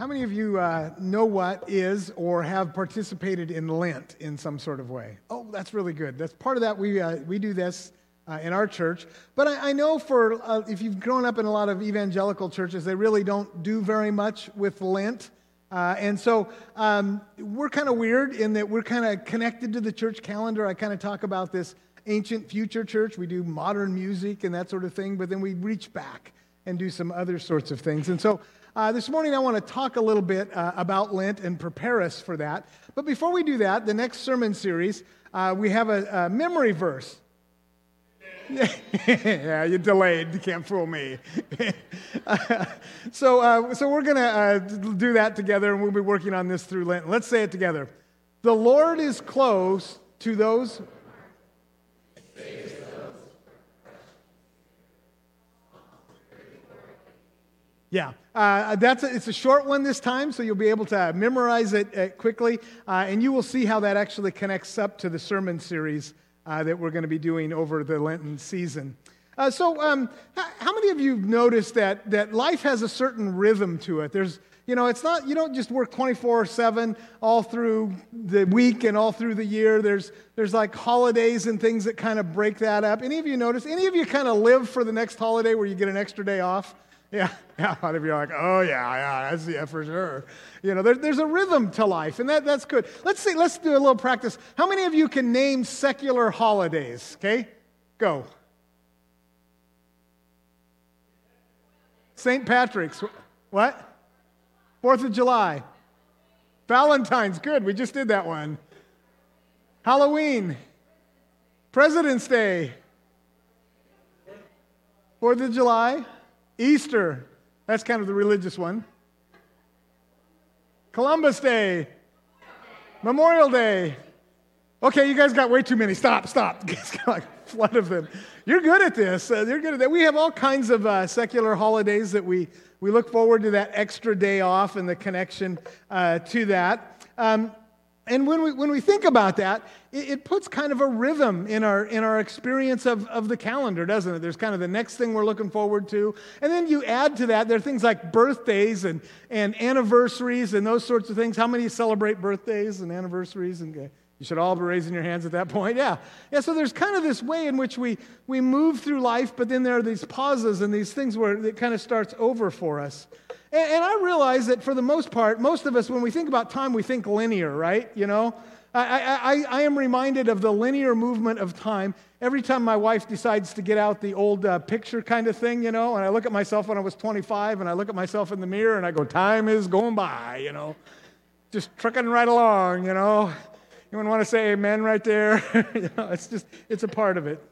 How many of you uh, know what is or have participated in Lent in some sort of way? Oh, that's really good. That's part of that. We, uh, we do this uh, in our church. But I, I know for uh, if you've grown up in a lot of evangelical churches, they really don't do very much with Lent. Uh, and so um, we're kind of weird in that we're kind of connected to the church calendar. I kind of talk about this ancient future church. We do modern music and that sort of thing, but then we reach back and do some other sorts of things. And so uh, this morning, I want to talk a little bit uh, about Lent and prepare us for that. But before we do that, the next sermon series, uh, we have a, a, memory verse. yeah, you're delayed. You can't fool me. so, uh, so we're going to uh, do that together, and we'll be working on this through Lent. Let's say it together. The Lord is close to those Yeah, uh, that's a, it's a short one this time, so you'll be able to memorize it uh, quickly, uh, and you will see how that actually connects up to the sermon series uh, that we're going to be doing over the Lenten season. Uh, so, um, how many of you have noticed that that life has a certain rhythm to it? There's, you know, it's not you don't just work 24/7 all through the week and all through the year. There's there's like holidays and things that kind of break that up. Any of you notice? Any of you kind of live for the next holiday where you get an extra day off? Yeah, yeah. A lot of you are like, oh yeah, yeah, that's yeah for sure. You know, there, there's a rhythm to life, and that, that's good. Let's see. Let's do a little practice. How many of you can name secular holidays? Okay, go. St. Patrick's. What? Fourth of July. Valentine's. Good. We just did that one. Halloween. President's Day. Fourth of July. Easter, that's kind of the religious one. Columbus Day, Memorial Day. Okay, you guys got way too many. Stop, stop. It's got like a flood of them. You're good at this. Uh, you're good at that. We have all kinds of uh, secular holidays that we, we look forward to that extra day off and the connection uh, to that. Um, and when we, when we think about that, it, it, puts kind of a rhythm in our, in our experience of, of the calendar, doesn't it? There's kind of the next thing we're looking forward to. And then you add to that, there are things like birthdays and, and anniversaries and those sorts of things. How many celebrate birthdays and anniversaries? And uh, you should all be raising your hands at that point. Yeah. Yeah, so there's kind of this way in which we, we move through life, but then there are these pauses and these things where it kind of starts over for us. And, and, I realize that for the most part, most of us, when we think about time, we think linear, right? You know? I, I, I am reminded of the linear movement of time every time my wife decides to get out the old uh, picture kind of thing, you know, and I look at myself when I was 25 and I look at myself in the mirror and I go, time is going by, you know, just trucking right along, you know. Anyone want to say amen right there? you know, it's just, it's a part of it.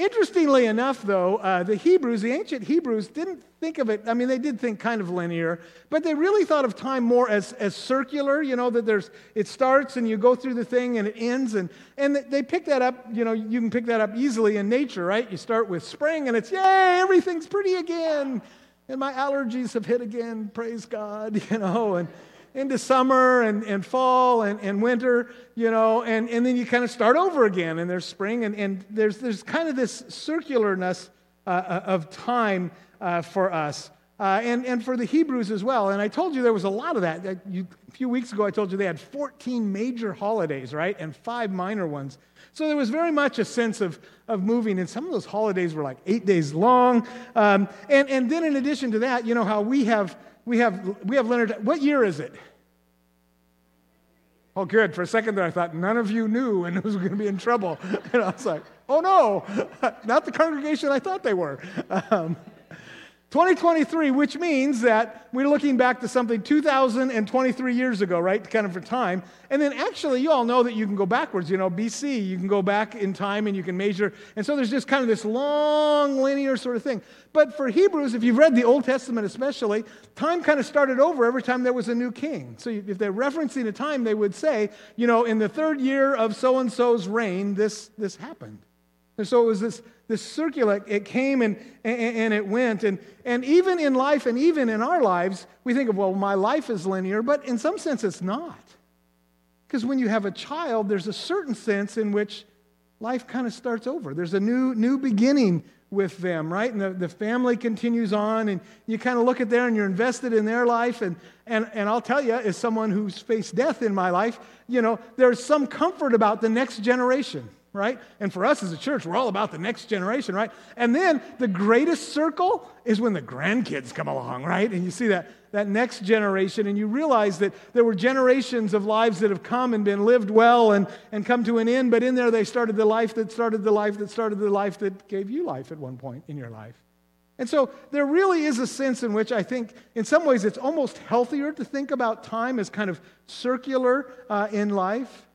Interestingly enough, though, uh, the Hebrews, the ancient Hebrews, didn't think of it. I mean, they did think kind of linear, but they really thought of time more as, as circular, you know, that there's, it starts and you go through the thing and it ends. And, and they pick that up, you know, you can pick that up easily in nature, right? You start with spring and it's, yay, everything's pretty again. And my allergies have hit again, praise God, you know, and, into summer and, and fall and, and winter, you know, and, and then you kind of start over again, and there's spring, and, and there's, there's kind of this circularness uh, uh, of time uh, for us. Uh, and, and for the Hebrews as well. And I told you there was a lot of that. You, a few weeks ago, I told you they had 14 major holidays, right? And five minor ones. So there was very much a sense of, of moving. And some of those holidays were like eight days long. Um, and, and then in addition to that, you know how we have we have, we have Leonard. What year is it? Oh, good. For a second there, I thought none of you knew and was going to be in trouble. And I was like, oh no, not the congregation I thought they were. Um, 2023, which means that we're looking back to something 2,023 years ago, right? Kind of for time. And then actually, you all know that you can go backwards. You know, BC, you can go back in time and you can measure. And so there's just kind of this long linear sort of thing. But for Hebrews, if you've read the Old Testament especially, time kind of started over every time there was a new king. So if they're referencing a time, they would say, you know, in the third year of so and so's reign, this, this happened. And so it was this, this circular, it came and, and, and, it went. And, and even in life and even in our lives, we think of, well, my life is linear, but in some sense it's not. Because when you have a child, there's a certain sense in which life kind of starts over. There's a new, new beginning with them, right? And the, the family continues on, and you kind of look at there and you're invested in their life. And, and, and I'll tell you, as someone who's faced death in my life, you know, there's some comfort about the next generation, right? And for us as a church, we're all about the next generation, right? And then the greatest circle is when the grandkids come along, right? And you see that, that next generation, and you realize that there were generations of lives that have come and been lived well and, and come to an end, but in there they started the life that started the life that started the life that gave you life at one point in your life. And so there really is a sense in which I think, in some ways, it's almost healthier to think about time as kind of circular uh, in life.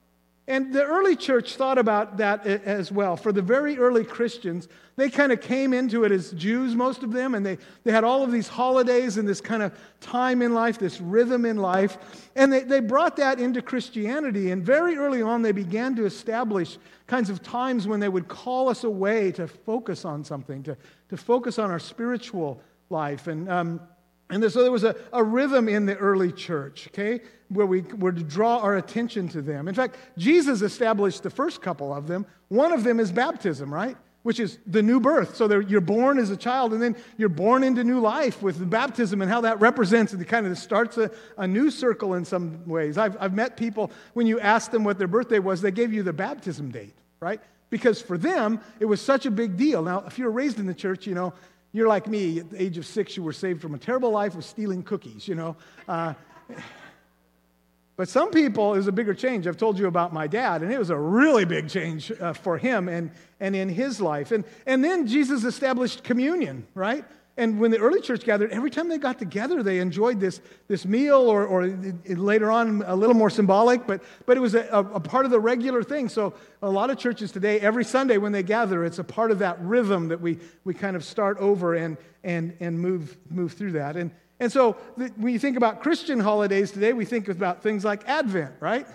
And the early church thought about that as well. For the very early Christians, they kind of came into it as Jews, most of them, and they, they had all of these holidays and this kind of time in life, this rhythm in life. And they, they brought that into Christianity. And very early on, they began to establish kinds of times when they would call us away to focus on something, to, to focus on our spiritual life. And um, and so there was a, a rhythm in the early church, okay, where we were to draw our attention to them. In fact, Jesus established the first couple of them. One of them is baptism, right? Which is the new birth. So you're born as a child, and then you're born into new life with baptism and how that represents and kind of starts a, a new circle in some ways. I've, I've met people, when you asked them what their birthday was, they gave you the baptism date, right? Because for them, it was such a big deal. Now, if you're raised in the church, you know, you're like me, at the age of six, you were saved from a terrible life of stealing cookies, you know. Uh, but some people, it was a bigger change. I've told you about my dad, and it was a really big change uh, for him and, and in his life. And, and then Jesus established communion, right? And when the early church gathered, every time they got together, they enjoyed this, this meal, or, or later on, a little more symbolic, but, but it was a, a, part of the regular thing. So, a lot of churches today, every Sunday when they gather, it's a part of that rhythm that we, we kind of start over and, and, and move, move through that. And, and so, when you think about Christian holidays today, we think about things like Advent, right?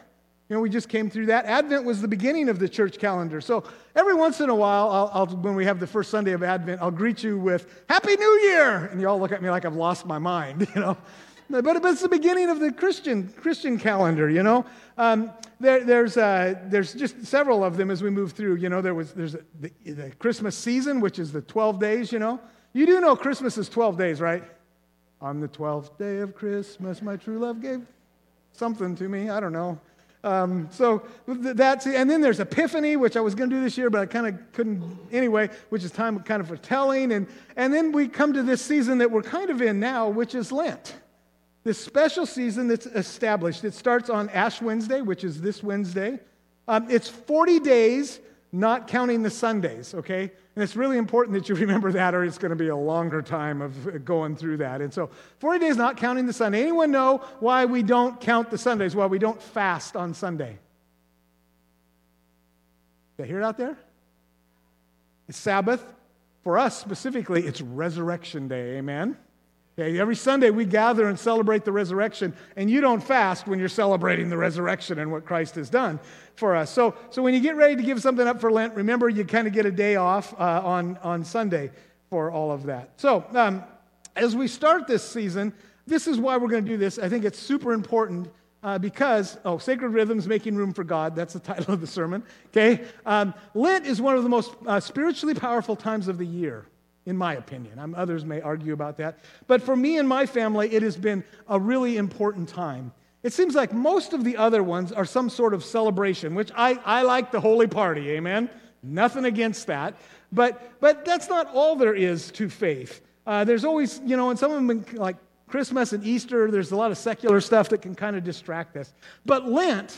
You know, we just came through that. Advent was the beginning of the church calendar. So every once in a while, I'll, I'll, when we have the first Sunday of Advent, I'll greet you with Happy New Year, and you all look at me like I've lost my mind. You know, but, but it's the beginning of the Christian Christian calendar. You know, um, there, there's uh, there's just several of them as we move through. You know, there was there's the, the Christmas season, which is the 12 days. You know, you do know Christmas is 12 days, right? On the 12th day of Christmas, my true love gave something to me. I don't know. Um, so that's and then there's Epiphany, which I was going to do this year, but I kind of couldn't anyway, which is time kind of for telling. And, and then we come to this season that we're kind of in now, which is Lent. This special season that's established. It starts on Ash Wednesday, which is this Wednesday. Um, it's 40 days, not counting the Sundays, okay? And it's really important that you remember that, or it's going to be a longer time of uh, going through that. And so, 40 days not counting the Sunday. Anyone know why we don't count the Sundays? Why we don't fast on Sunday? Did I hear it out there? It's Sabbath. For us specifically, it's Resurrection Day. Amen? Okay, every Sunday we gather and celebrate the resurrection, and you don't fast when you're celebrating the resurrection and what Christ has done for us. So, so when you get ready to give something up for Lent, remember you kind of get a day off uh, on, on Sunday for all of that. So, um, as we start this season, this is why we're going to do this. I think it's super important uh, because, oh, Sacred Rhythms Making Room for God, that's the title of the sermon, okay? Um, Lent is one of the most uh, spiritually powerful times of the year in my opinion. I'm, others may argue about that. But for me and my family, it has been a really important time. It seems like most of the other ones are some sort of celebration, which I, I like the holy party, amen? Nothing against that. But, but that's not all there is to faith. Uh, there's always, you know, and some of them, like Christmas and Easter, there's a lot of secular stuff that can kind of distract us. But Lent,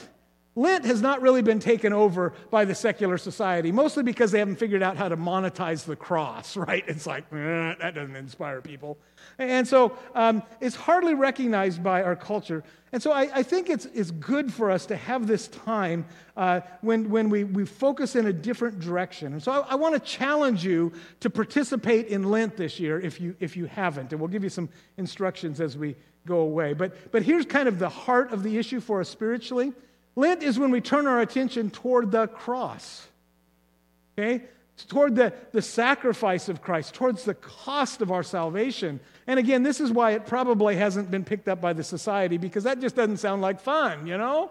Lent has not really been taken over by the secular society, mostly because they haven't figured out how to monetize the cross, right? It's like, eh, that doesn't inspire people. And so um, it's hardly recognized by our culture. And so I, I, think it's, it's good for us to have this time uh, when, when we, we focus in a different direction. And so I, I want to challenge you to participate in Lent this year if you, if you haven't. And we'll give you some instructions as we go away. But, but here's kind of the heart of the issue for us spiritually. Lent is when we turn our attention toward the cross, okay? toward the, the sacrifice of Christ, towards the cost of our salvation. And again, this is why it probably hasn't been picked up by the society because that just doesn't sound like fun, you know?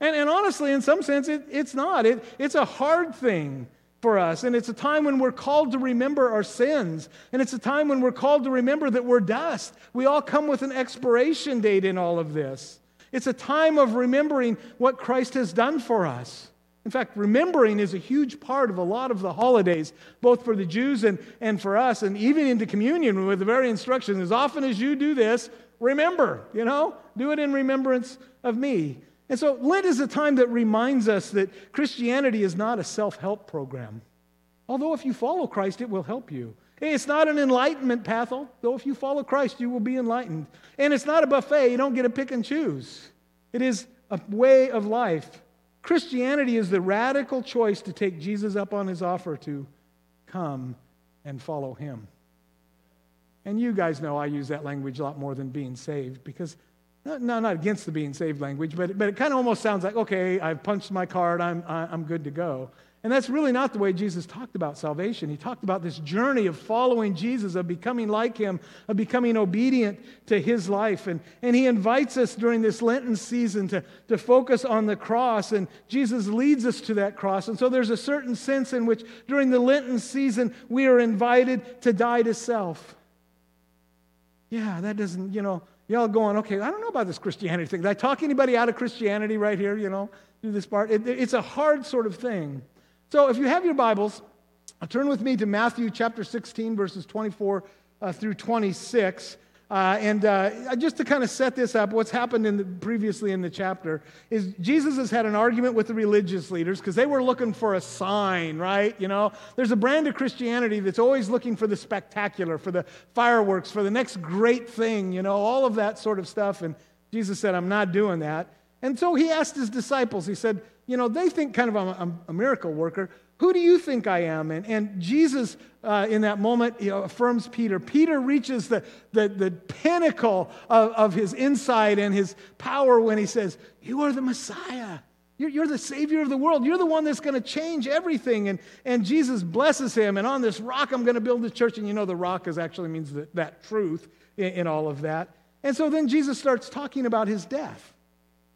And, and honestly, in some sense, it, it's not. It, it's a hard thing for us. And it's a time when we're called to remember our sins. And it's a time when we're called to remember that we're dust. We all come with an expiration date in all of this. It's a time of remembering what Christ has done for us. In fact, remembering is a huge part of a lot of the holidays, both for the Jews and, and for us, and even into communion with the very instruction as often as you do this, remember, you know, do it in remembrance of me. And so Lent is a time that reminds us that Christianity is not a self help program. Although, if you follow Christ, it will help you. It's not an enlightenment path, though if you follow Christ, you will be enlightened. And it's not a buffet, you don't get to pick and choose. It is a way of life. Christianity is the radical choice to take Jesus up on his offer to come and follow him. And you guys know I use that language a lot more than being saved because no, not against the being saved language, but, but it kind of almost sounds like, okay, I've punched my card, I'm, I'm good to go. And that's really not the way Jesus talked about salvation. He talked about this journey of following Jesus, of becoming like him, of becoming obedient to his life. And, and he invites us during this Lenten season to, to focus on the cross, and Jesus leads us to that cross. And so there's a certain sense in which during the Lenten season, we are invited to die to self. Yeah, that doesn't, you know, Y'all going, okay, I don't know about this Christianity thing. Did I talk anybody out of Christianity right here, you know, do this part? It, it's a hard sort of thing. So if you have your Bibles, uh, turn with me to Matthew chapter 16, verses 24 uh, through 26. Uh, and uh, just to kind of set this up, what's happened in the, previously in the chapter is Jesus has had an argument with the religious leaders because they were looking for a sign, right? You know, there's a brand of Christianity that's always looking for the spectacular, for the fireworks, for the next great thing, you know, all of that sort of stuff. And Jesus said, I'm not doing that. And so he asked his disciples, he said, You know, they think kind of I'm a, miracle worker. Who do you think I am? And, and Jesus, uh, in that moment, you know, affirms Peter. Peter reaches the, the, the pinnacle of, of his insight and his power when he says, You are the Messiah. You're, you're the Savior of the world. You're the one that's going to change everything. And, and Jesus blesses him. And on this rock, I'm going to build the church. And you know, the rock is actually means that, that truth in, in all of that. And so then Jesus starts talking about his death.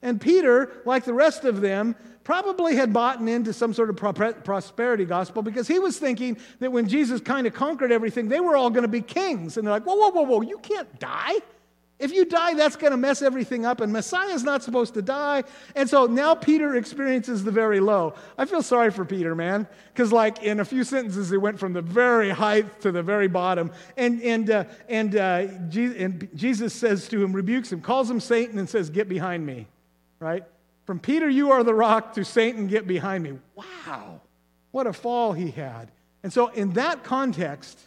And Peter, like the rest of them, probably had bought into some sort of prosperity gospel because he was thinking that when Jesus kind of conquered everything, they were all going to be kings. And they're like, whoa, whoa, whoa, whoa, you can't die. If you die, that's going to mess everything up, and Messiah's not supposed to die. And so now Peter experiences the very low. I feel sorry for Peter, man, because like in a few sentences, he went from the very height to the very bottom. And, and, uh, and, uh, Jesus, and Jesus says to him, rebukes him, calls him Satan, and says, Get behind me right? From Peter, you are the rock, to Satan, get behind me. Wow, what a fall he had. And so, in that context,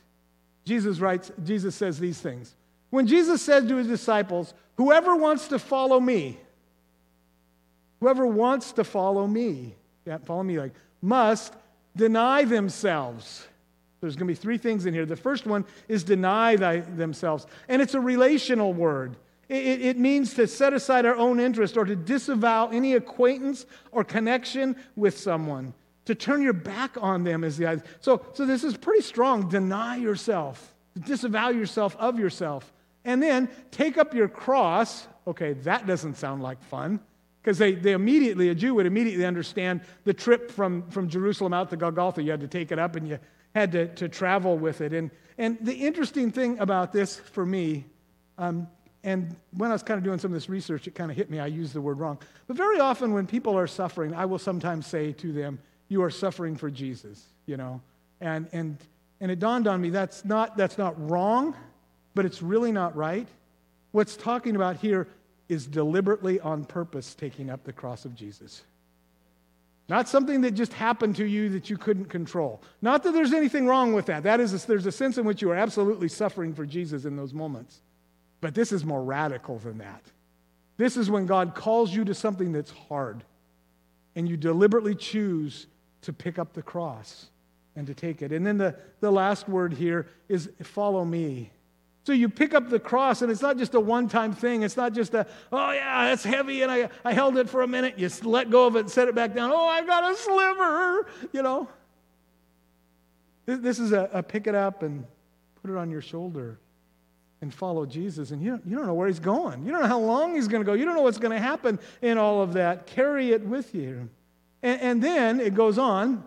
Jesus writes, Jesus says these things. When Jesus said to his disciples, Whoever wants to follow me, whoever wants to follow me, yeah, follow me, like, must deny themselves. There's going to be three things in here. The first one is deny thy, themselves, and it's a relational word. It, it, means to set aside our own interest or to disavow any acquaintance or connection with someone. To turn your back on them is the idea. So, so this is pretty strong. Deny yourself, disavow yourself of yourself. And then take up your cross. Okay, that doesn't sound like fun. Because they, they immediately, a Jew would immediately understand the trip from, from Jerusalem out to Golgotha. You had to take it up and you had to, to travel with it. And, and the interesting thing about this for me, um, and when I was kind of doing some of this research, it kind of hit me. I used the word wrong. But very often when people are suffering, I will sometimes say to them, You are suffering for Jesus, you know? And, and, and it dawned on me that's not, that's not wrong, but it's really not right. What's talking about here is deliberately on purpose taking up the cross of Jesus. Not something that just happened to you that you couldn't control. Not that there's anything wrong with that. That is, there's a sense in which you are absolutely suffering for Jesus in those moments. But this is more radical than that. This is when God calls you to something that's hard, and you deliberately choose to pick up the cross and to take it. And then the, the last word here is follow me. So you pick up the cross, and it's not just a one time thing. It's not just a, oh, yeah, that's heavy, and I, I held it for a minute. You let go of it and set it back down. Oh, I got a sliver, you know. This, this is a, a pick it up and put it on your shoulder and follow Jesus, and you don't, you don't know where he's going. You don't know how long he's going to go. You don't know what's going to happen in all of that. Carry it with you. And, and then it goes on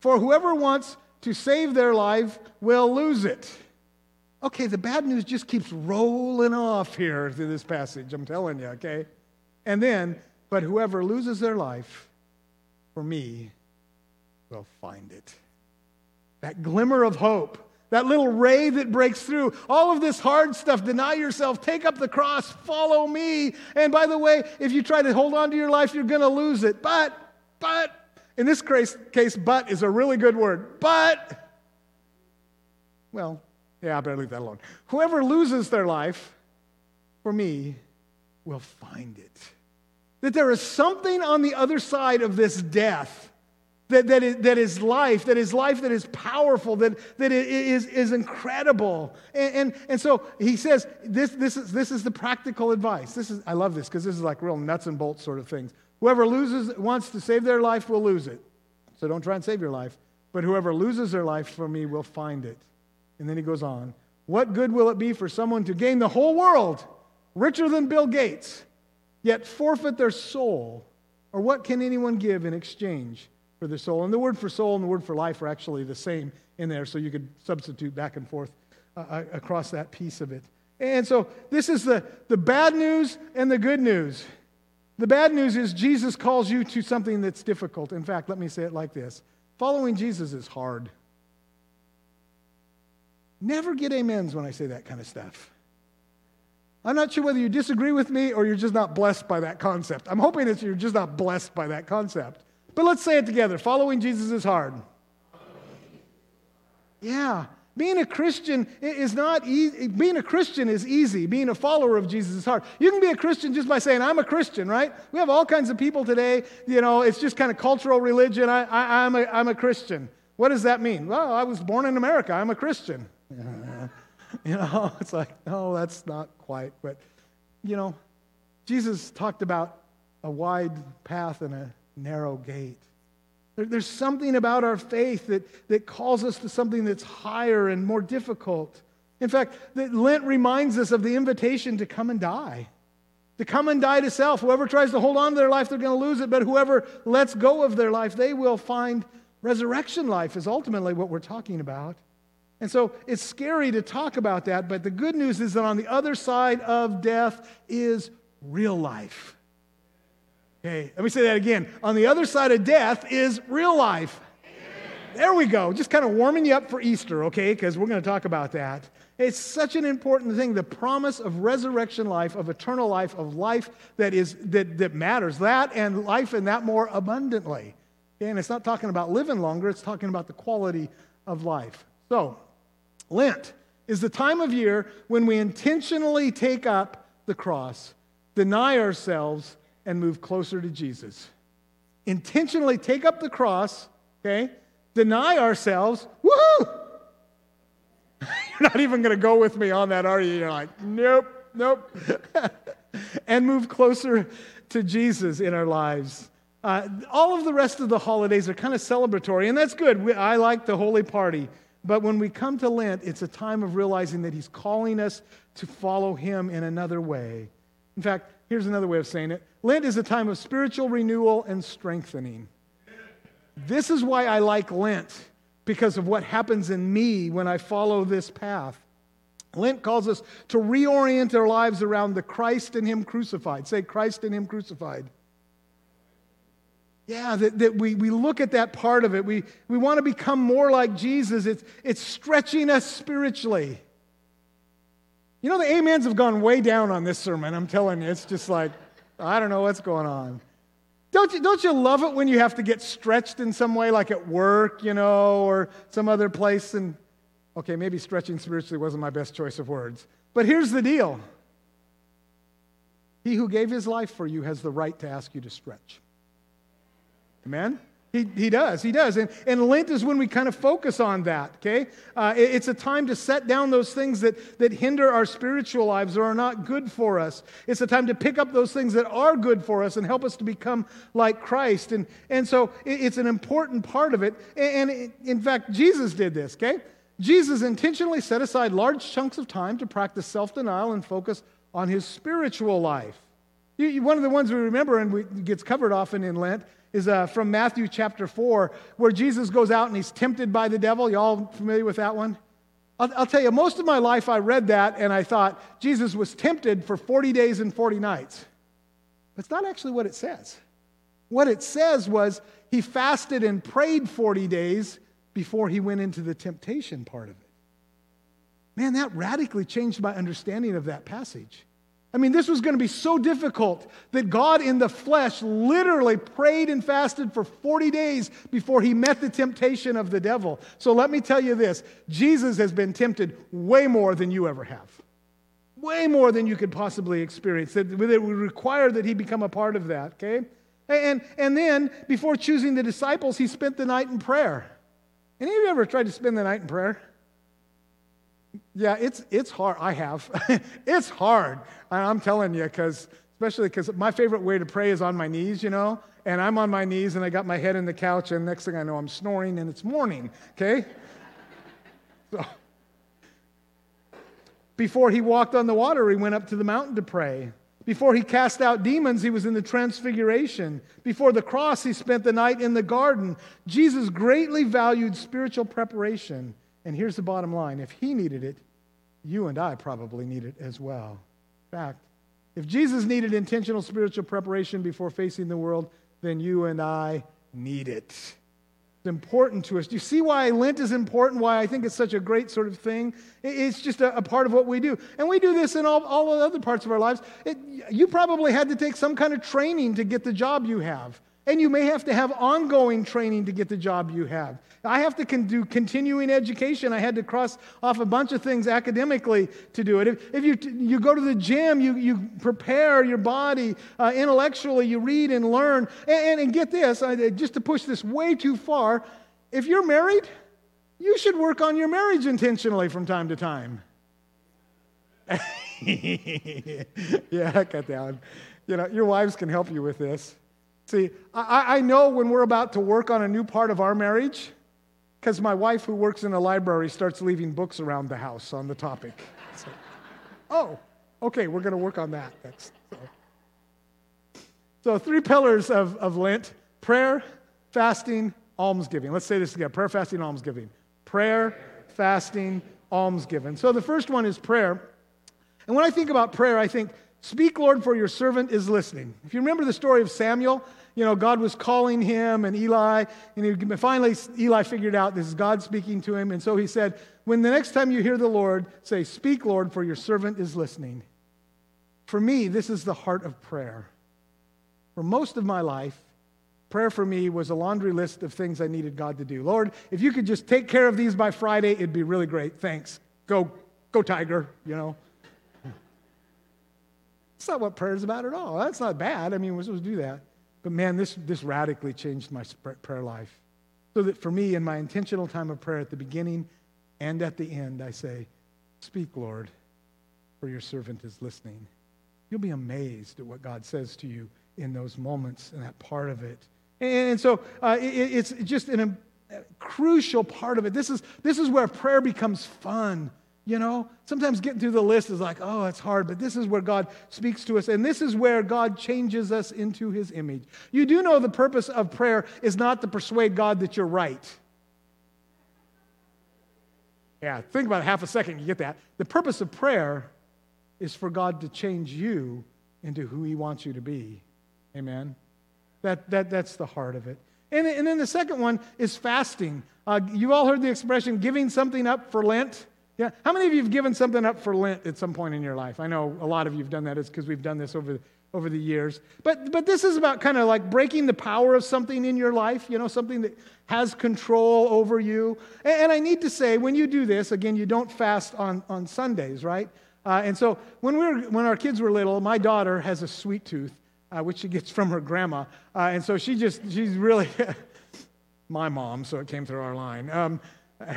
For whoever wants to save their life will lose it. Okay, the bad news just keeps rolling off here through this passage, I'm telling you, okay? And then, but whoever loses their life for me will find it. That glimmer of hope, that little ray that breaks through, all of this hard stuff, deny yourself, take up the cross, follow me. And by the way, if you try to hold on to your life, you're going to lose it. But, but, in this case, but is a really good word. But, well, yeah, I better leave that alone. Whoever loses their life for me will find it. That there is something on the other side of this death that, that, is, that is life, that is life that is powerful, that, that is, is incredible. And, and, and so he says, this, this, is, this is the practical advice. This is, I love this because this is like real nuts and bolts sort of things. Whoever loses, wants to save their life will lose it. So don't try and save your life. But whoever loses their life for me will find it. And then he goes on What good will it be for someone to gain the whole world, richer than Bill Gates, yet forfeit their soul? Or what can anyone give in exchange for their soul? And the word for soul and the word for life are actually the same in there, so you could substitute back and forth uh, uh across that piece of it. And so this is the, the bad news and the good news. The bad news is Jesus calls you to something that's difficult. In fact, let me say it like this following Jesus is hard. Never get amens when I say that kind of stuff. I'm not sure whether you disagree with me or you're just not blessed by that concept. I'm hoping that you're just not blessed by that concept. But let's say it together. Following Jesus is hard. Yeah. Being a Christian is not easy. Being a Christian is easy. Being a follower of Jesus is hard. You can be a Christian just by saying, I'm a Christian, right? We have all kinds of people today, you know, it's just kind of cultural religion. I, I, I'm, a, I'm a Christian. What does that mean? Well, I was born in America. I'm a Christian. you know, it's like, no, that's not quite. But, you know, Jesus talked about a wide path and a narrow gate. There's something about our faith that, that calls us to something that's higher and more difficult. In fact, Lent reminds us of the invitation to come and die, to come and die to self. Whoever tries to hold on to their life, they're going to lose it. But whoever lets go of their life, they will find resurrection life, is ultimately what we're talking about. And so it's scary to talk about that, but the good news is that on the other side of death is real life. Okay, let me say that again. On the other side of death is real life. There we go. Just kind of warming you up for Easter, okay? Because we're going to talk about that. It's such an important thing the promise of resurrection life, of eternal life, of life that, is, that, that matters. That and life and that more abundantly. Okay? And it's not talking about living longer, it's talking about the quality of life. So, Lent is the time of year when we intentionally take up the cross, deny ourselves, and move closer to Jesus. Intentionally take up the cross, okay? Deny ourselves. Woohoo! You're not even going to go with me on that, are you? You're like, nope, nope. and move closer to Jesus in our lives. Uh, all of the rest of the holidays are kind of celebratory, and that's good. We, I like the holy party. But when we come to Lent, it's a time of realizing that He's calling us to follow Him in another way. In fact, Here's another way of saying it Lent is a time of spiritual renewal and strengthening. This is why I like Lent, because of what happens in me when I follow this path. Lent calls us to reorient our lives around the Christ and Him crucified. Say, Christ and Him crucified. Yeah, that, that we, we look at that part of it. We, we want to become more like Jesus. It's, it's stretching us spiritually. You know, the amens have gone way down on this sermon. I'm telling you, it's just like, I don't know what's going on. Don't you, don't you love it when you have to get stretched in some way, like at work, you know, or some other place? And okay, maybe stretching spiritually wasn't my best choice of words. But here's the deal He who gave his life for you has the right to ask you to stretch. Amen? He, he does, he does. And, and Lent is when we kind of focus on that, okay? Uh, it, it's a time to set down those things that, that hinder our spiritual lives or are not good for us. It's a time to pick up those things that are good for us and help us to become like Christ. And, and so it, it's an important part of it. And, and in fact, Jesus did this, okay? Jesus intentionally set aside large chunks of time to practice self denial and focus on his spiritual life. You, you, one of the ones we remember and we, gets covered often in Lent is uh, from Matthew chapter 4, where Jesus goes out and he's tempted by the devil. You all familiar with that one? I'll, I'll tell you, most of my life I read that and I thought Jesus was tempted for 40 days and 40 nights. That's not actually what it says. What it says was he fasted and prayed 40 days before he went into the temptation part of it. Man, that radically changed my understanding of that passage. I mean, this was going to be so difficult that God in the flesh literally prayed and fasted for 40 days before he met the temptation of the devil. So let me tell you this Jesus has been tempted way more than you ever have. Way more than you could possibly experience. That it would require that he become a part of that, okay? And, and then, before choosing the disciples, he spent the night in prayer. Any of you ever tried to spend the night in prayer? Yeah, it's, it's hard. I have. it's hard. I'm telling you, because especially because my favorite way to pray is on my knees, you know? And I'm on my knees and I got my head in the couch, and next thing I know, I'm snoring and it's morning, okay? So, before he walked on the water, he went up to the mountain to pray. Before he cast out demons, he was in the transfiguration. Before the cross, he spent the night in the garden. Jesus greatly valued spiritual preparation. And here's the bottom line if he needed it, you and I probably need it as well. In fact, if Jesus needed intentional spiritual preparation before facing the world, then you and I need it. It's important to us. Do you see why Lent is important? Why I think it's such a great sort of thing? It's just a, a part of what we do. And we do this in all, all the other parts of our lives. It, you probably had to take some kind of training to get the job you have. And you may have to have ongoing training to get the job you have. I have to con- do continuing education. I had to cross off a bunch of things academically to do it. If, if you, you go to the gym, you, you prepare your body uh, intellectually, you read and learn. And, and, and get this, uh, just to push this way too far, if you're married, you should work on your marriage intentionally from time to time. yeah, cut down. You know, your wives can help you with this. See, I, I know when we're about to work on a new part of our marriage, because my wife, who works in a library, starts leaving books around the house on the topic. So, oh, okay, we're going to work on that. That's, so. so, three pillars of, of Lent prayer, fasting, almsgiving. Let's say this together prayer, fasting, almsgiving. Prayer, fasting, almsgiving. So, the first one is prayer. And when I think about prayer, I think, Speak, Lord, for your servant is listening. If you remember the story of Samuel, you know, God was calling him and Eli, and he, finally Eli figured out this is God speaking to him. And so he said, When the next time you hear the Lord, say, Speak, Lord, for your servant is listening. For me, this is the heart of prayer. For most of my life, prayer for me was a laundry list of things I needed God to do. Lord, if you could just take care of these by Friday, it'd be really great. Thanks. Go, go, Tiger, you know. It's not what prayer is about at all. That's not bad. I mean, we're supposed to do that. But man, this, this radically changed my prayer life. So that for me, in my intentional time of prayer at the beginning and at the end, I say, Speak, Lord, for your servant is listening. You'll be amazed at what God says to you in those moments and that part of it. And so uh, it, it's just an, a crucial part of it. This is, this is where prayer becomes fun you know, sometimes getting through the list is like, oh, it's hard, but this is where God speaks to us, and this is where God changes us into his image. You do know the purpose of prayer is not to persuade God that you're right. Yeah, think about it half a second, you get that. The purpose of prayer is for God to change you into who he wants you to be. Amen? That, that, that's the heart of it. And, and then the second one is fasting. Uh, you all heard the expression giving something up for Lent. Yeah. How many of you have given something up for Lent at some point in your life? I know a lot of you have done that. It's because we've done this over, over the years. But, but this is about kind of like breaking the power of something in your life, you know, something that has control over you. And, and I need to say, when you do this, again, you don't fast on, on Sundays, right? Uh, and so when, we were, when our kids were little, my daughter has a sweet tooth, uh, which she gets from her grandma. Uh, and so she just, she's really, my mom, so it came through our line. Um,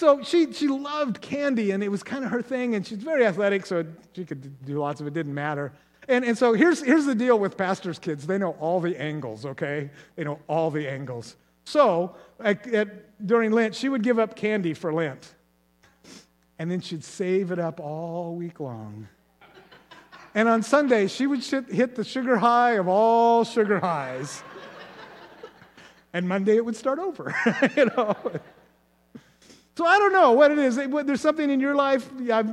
So she, she loved candy, and it was kind of her thing, and she's very athletic, so she could do lots of it, didn't matter. And, and so here's, here's the deal with pastors' kids they know all the angles, okay? They know all the angles. So at, at, during Lent, she would give up candy for Lent, and then she'd save it up all week long. And on Sunday, she would hit the sugar high of all sugar highs. and Monday it would start over, you know. So I don't know what it is. There's something in your life.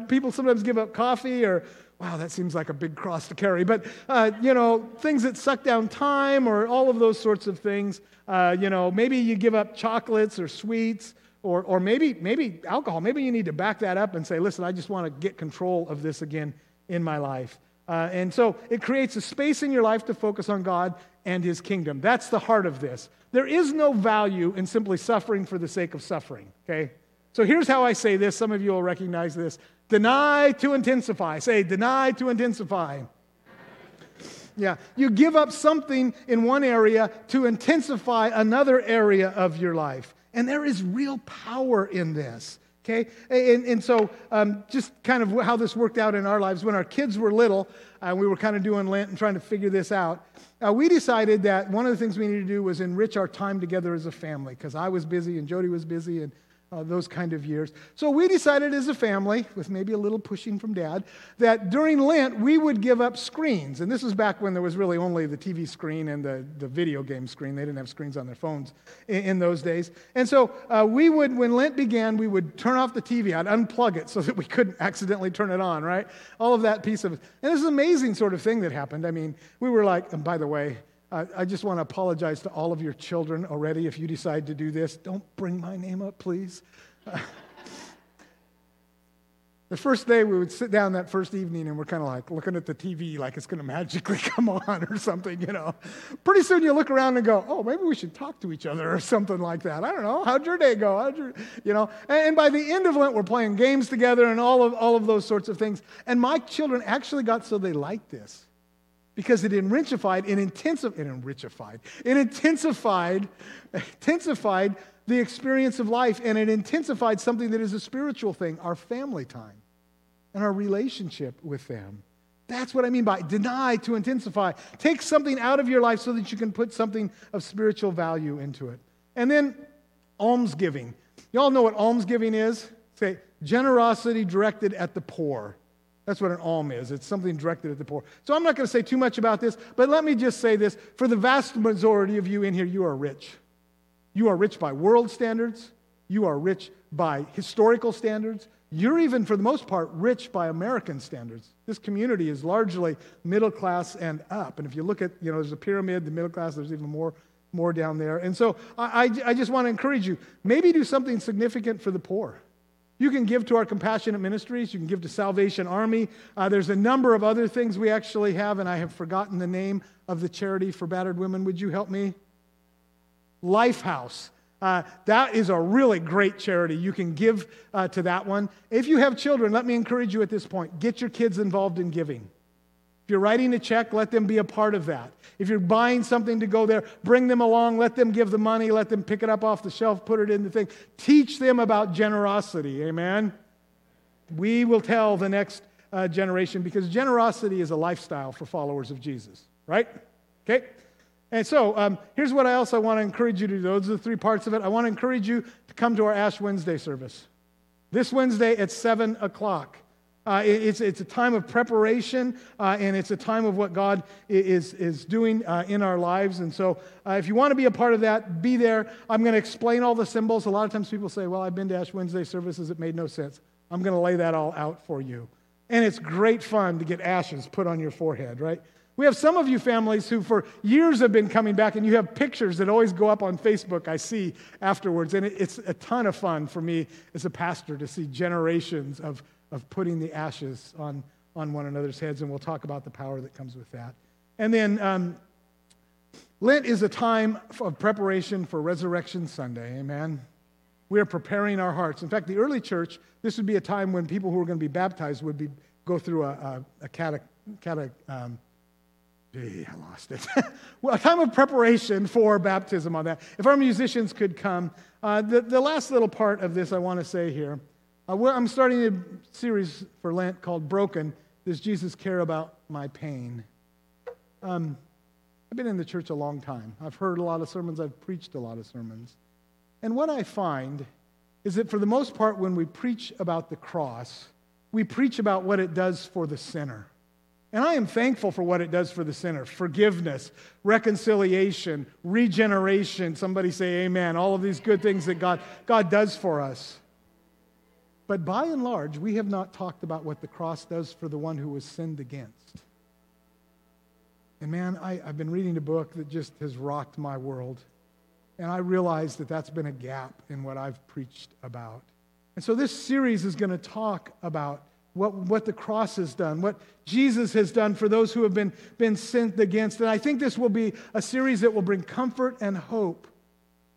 People sometimes give up coffee or, wow, that seems like a big cross to carry. But, uh, you know, things that suck down time or all of those sorts of things. Uh, you know, maybe you give up chocolates or sweets or, or maybe, maybe alcohol. Maybe you need to back that up and say, listen, I just want to get control of this again in my life. Uh, and so it creates a space in your life to focus on God and His kingdom. That's the heart of this. There is no value in simply suffering for the sake of suffering, okay? So here's how I say this. Some of you will recognize this. Deny to intensify. Say, deny to intensify. Yeah, you give up something in one area to intensify another area of your life. And there is real power in this. Okay? And, and so, um, just kind of how this worked out in our lives. When our kids were little, uh, we were kind of doing Lent and trying to figure this out. Uh, we decided that one of the things we needed to do was enrich our time together as a family because I was busy and Jody was busy and uh, those kind of years. So we decided as a family, with maybe a little pushing from dad, that during Lent we would give up screens. And this was back when there was really only the TV screen and the, the video game screen. They didn't have screens on their phones in, in those days. And so uh, we would, when Lent began, we would turn off the TV. I'd unplug it so that we couldn't accidentally turn it on, right? All of that piece of it. And this is an amazing sort of thing that happened. I mean, we were like, and by the way, I just want to apologize to all of your children already if you decide to do this. Don't bring my name up, please. the first day we would sit down that first evening and we're kind of like looking at the TV like it's going to magically come on or something, you know. Pretty soon you look around and go, oh, maybe we should talk to each other or something like that. I don't know. How'd your day go? How'd your, you know. And, and by the end of Lent, we're playing games together and all of, all of those sorts of things. And my children actually got so they liked this because it enrichified, it intensified, it enrichified, it intensified, intensified the experience of life, and it intensified something that is a spiritual thing, our family time and our relationship with them. That's what I mean by deny to intensify. Take something out of your life so that you can put something of spiritual value into it. And then almsgiving. Y'all know what almsgiving is? Say, generosity directed at the poor. That's what an alm is. It's something directed at the poor. So I'm not going to say too much about this, but let me just say this. For the vast majority of you in here, you are rich. You are rich by world standards. You are rich by historical standards. You're even, for the most part, rich by American standards. This community is largely middle class and up. And if you look at, you know, there's a pyramid, the middle class, there's even more, more down there. And so I, I, I just want to encourage you maybe do something significant for the poor. You can give to our compassionate ministries. You can give to Salvation Army. Uh, there's a number of other things we actually have, and I have forgotten the name of the charity for battered women. Would you help me? Lifehouse. Uh, that is a really great charity. You can give uh, to that one. If you have children, let me encourage you at this point get your kids involved in giving. If you're writing a check, let them be a part of that. If you're buying something to go there, bring them along, let them give the money, let them pick it up off the shelf, put it in the thing. Teach them about generosity, amen? We will tell the next uh, generation because generosity is a lifestyle for followers of Jesus, right? Okay? And so um, here's what I also want to encourage you to do. Those are the three parts of it. I want to encourage you to come to our Ash Wednesday service. This Wednesday at 7 o'clock. Uh, it, it's, it's a time of preparation, uh, and it's a time of what God is, is doing uh, in our lives. And so, uh, if you want to be a part of that, be there. I'm going to explain all the symbols. A lot of times people say, Well, I've been to Ash Wednesday services, it made no sense. I'm going to lay that all out for you. And it's great fun to get ashes put on your forehead, right? We have some of you families who, for years, have been coming back, and you have pictures that always go up on Facebook, I see afterwards. And it's a ton of fun for me as a pastor to see generations of of putting the ashes on, on one another's heads, and we'll talk about the power that comes with that. And then um, Lent is a time of preparation for Resurrection Sunday, amen? We are preparing our hearts. In fact, the early church, this would be a time when people who were going to be baptized would be, go through a, a, a cata, cata, um, gee, I lost it. well, a time of preparation for baptism on that. If our musicians could come, uh, the, the last little part of this I want to say here I'm starting a series for Lent called Broken. Does Jesus care about my pain? Um, I've been in the church a long time. I've heard a lot of sermons, I've preached a lot of sermons. And what I find is that for the most part, when we preach about the cross, we preach about what it does for the sinner. And I am thankful for what it does for the sinner forgiveness, reconciliation, regeneration. Somebody say amen. All of these good things that God, God does for us. But by and large, we have not talked about what the cross does for the one who was sinned against. And man, I, have been reading a book that just has rocked my world. And I realize that that's been a gap in what I've preached about. And so this series is going to talk about what, what the cross has done, what Jesus has done for those who have been, been sinned against. And I think this will be a series that will bring comfort and hope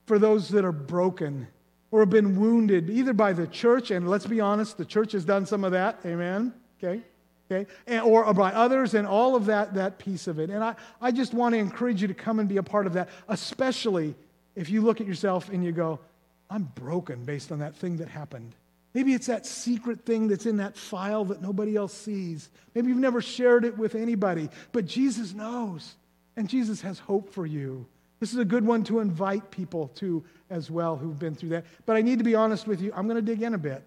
for those that are broken or have been wounded, either by the church, and let's be honest, the church has done some of that, amen? Okay? Okay? And, or by others, and all of that, that piece of it. And I, I just want to encourage you to come and be a part of that, especially if you look at yourself and you go, I'm broken based on that thing that happened. Maybe it's that secret thing that's in that file that nobody else sees. Maybe you've never shared it with anybody, but Jesus knows, and Jesus has hope for you. This is a good one to invite people to as well who've been through that. But I need to be honest with you, I'm going to dig in a bit,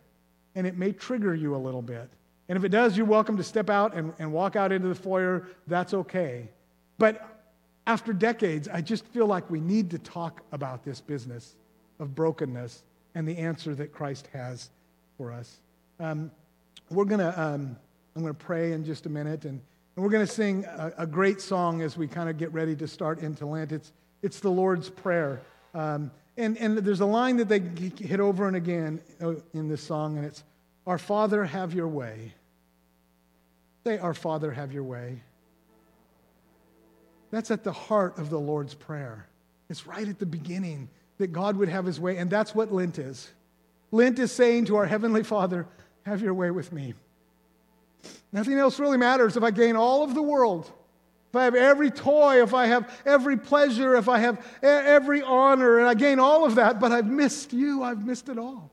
and it may trigger you a little bit. And if it does, you're welcome to step out and, and walk out into the foyer. That's okay. But after decades, I just feel like we need to talk about this business of brokenness and the answer that Christ has for us. Um, we're going to, um, I'm going to pray in just a minute, and, and we're going to sing a, a, great song as we kind of get ready to start into Lent. It's, it's the Lord's Prayer. Um, and, and there's a line that they hit over and again uh, in this song, and it's, Our Father, have your way. Say, Our Father, have your way. That's at the heart of the Lord's Prayer. It's right at the beginning that God would have his way, and that's what Lent is. Lent is saying to our Heavenly Father, Have your way with me. Nothing else really matters if I gain all of the world, if I have every toy, if I have every pleasure, if I have every honor, and I gain all of that, but I've missed you, I've missed it all.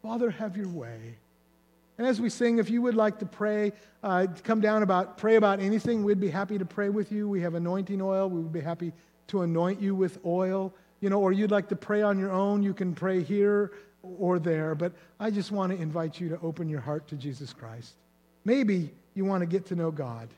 Father, have your way. And as we sing, if you would like to pray, uh, come down about pray about anything, we'd be happy to pray with you. We have anointing oil. We would be happy to anoint you with oil. You know, or you'd like to pray on your own, you can pray here or there, but I just want to invite you to open your heart to Jesus Christ. Maybe you want to get to know God.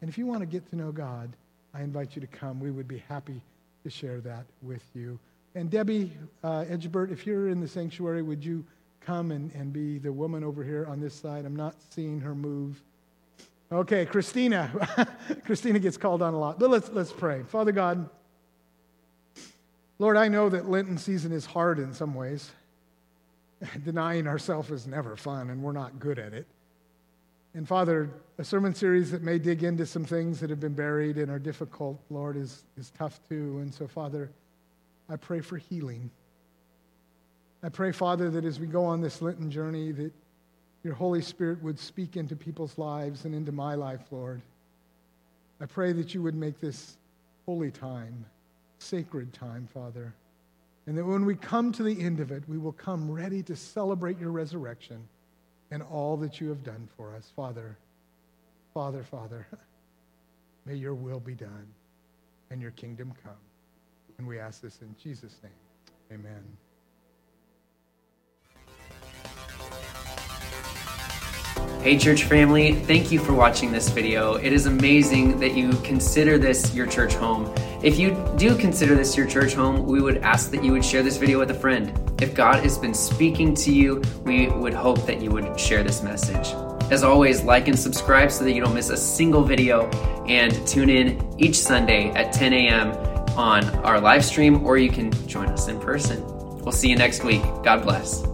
And if you want to get to know God, I invite you to come. We would be happy to share that with you. And Debbie uh, Edgebert, if you're in the sanctuary, would you come and, and be the woman over here on this side? I'm not seeing her move. Okay, Christina. Christina gets called on a lot. But let's, let's pray. Father God, Lord, I know that Lenten season is hard in some ways. Denying ourselves is never fun, and we're not good at it. And Father, a sermon series that may dig into some things that have been buried and are difficult, Lord, is, is tough too. And so, Father, I pray for healing. I pray, Father, that as we go on this Lenten journey, that your Holy Spirit would speak into people's lives and into my life, Lord. I pray that you would make this holy time, sacred time, Father. And that when we come to the end of it, we will come ready to celebrate your resurrection and all that you have done for us. Father, Father, Father, may your will be done and your kingdom come. And we ask this in Jesus' name. Amen. Hey church family, thank you for watching this video. It is amazing that you consider this your church home. If you do consider this your church home, we would ask that you would share this video with a friend. If God has been speaking to you, we would hope that you would share this message. As always, like and subscribe so that you don't miss a single video and tune in each Sunday at 10 a.m. on our live stream or you can join us in person. We'll see you next week. God bless.